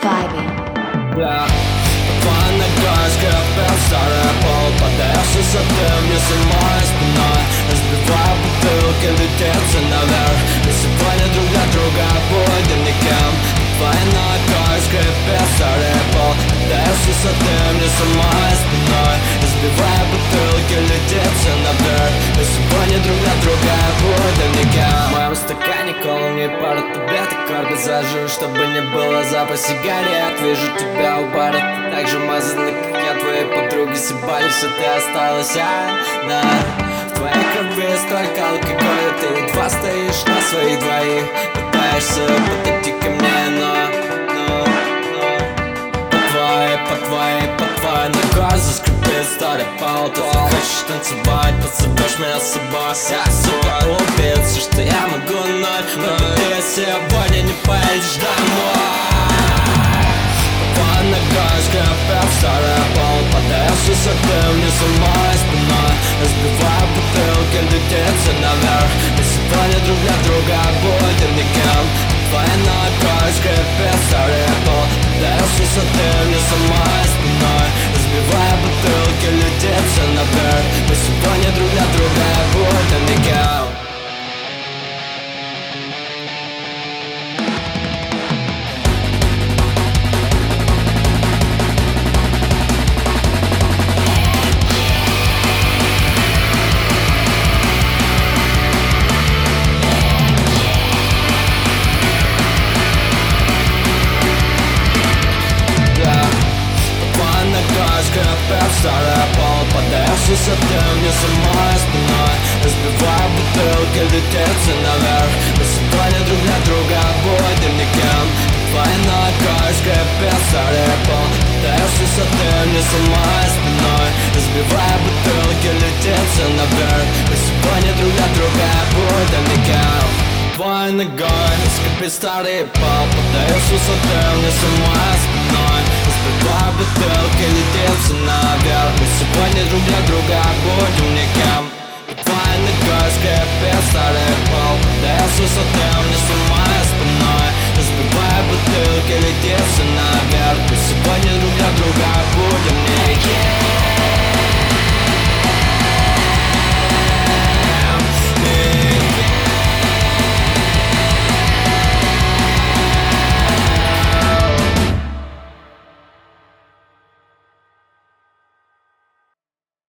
vibing. Yeah. Upon the grass, girl felt But the ashes of them using my spine As before I took in the depths and now they're Disappointed the retro got void in the camp Find the cars, grip felt sorrowful The ashes of them using my spine As before I took in the depths and now they're Disappointed the retro got void in the camp В стакане кол не Корбизажу, чтобы не было запах сигарет. Вижу тебя у бара, ты так же мазанный, как я. Твои подруги съебались, а ты осталась одна. В твоей крови столько алкоголя Ты едва стоишь на своих двоих. Пытаешься подойти пол Ты захочешь танцевать, позовешь меня с собой Я, сука, убил все, что я могу, но, но ты сегодня не поедешь домой. Под ногой скрипят старый пол Подаешься с дым, не самой спиной Разбиваю бутылки, летится наверх. Мы сегодня друг для друга будем никем. Твоей ногой скрипит старый пол Подаешься с дым, не самой скрипят старый пол Подаешься с дым, не самой спиной Разбиваю бутылки, летится наверх Мы сегодня друг для друга будем никем Твои ногой скрипят старый пол Подаешься с дым, не самой спиной Разбиваю бутылки, летится наверх Мы сегодня друг для друга будем никем Твоей ногой скрипит старый пол Подаешься с дым, не самой спиной Разбиваю бутылки, летится наверх Мы сегодня друг для друга будем никем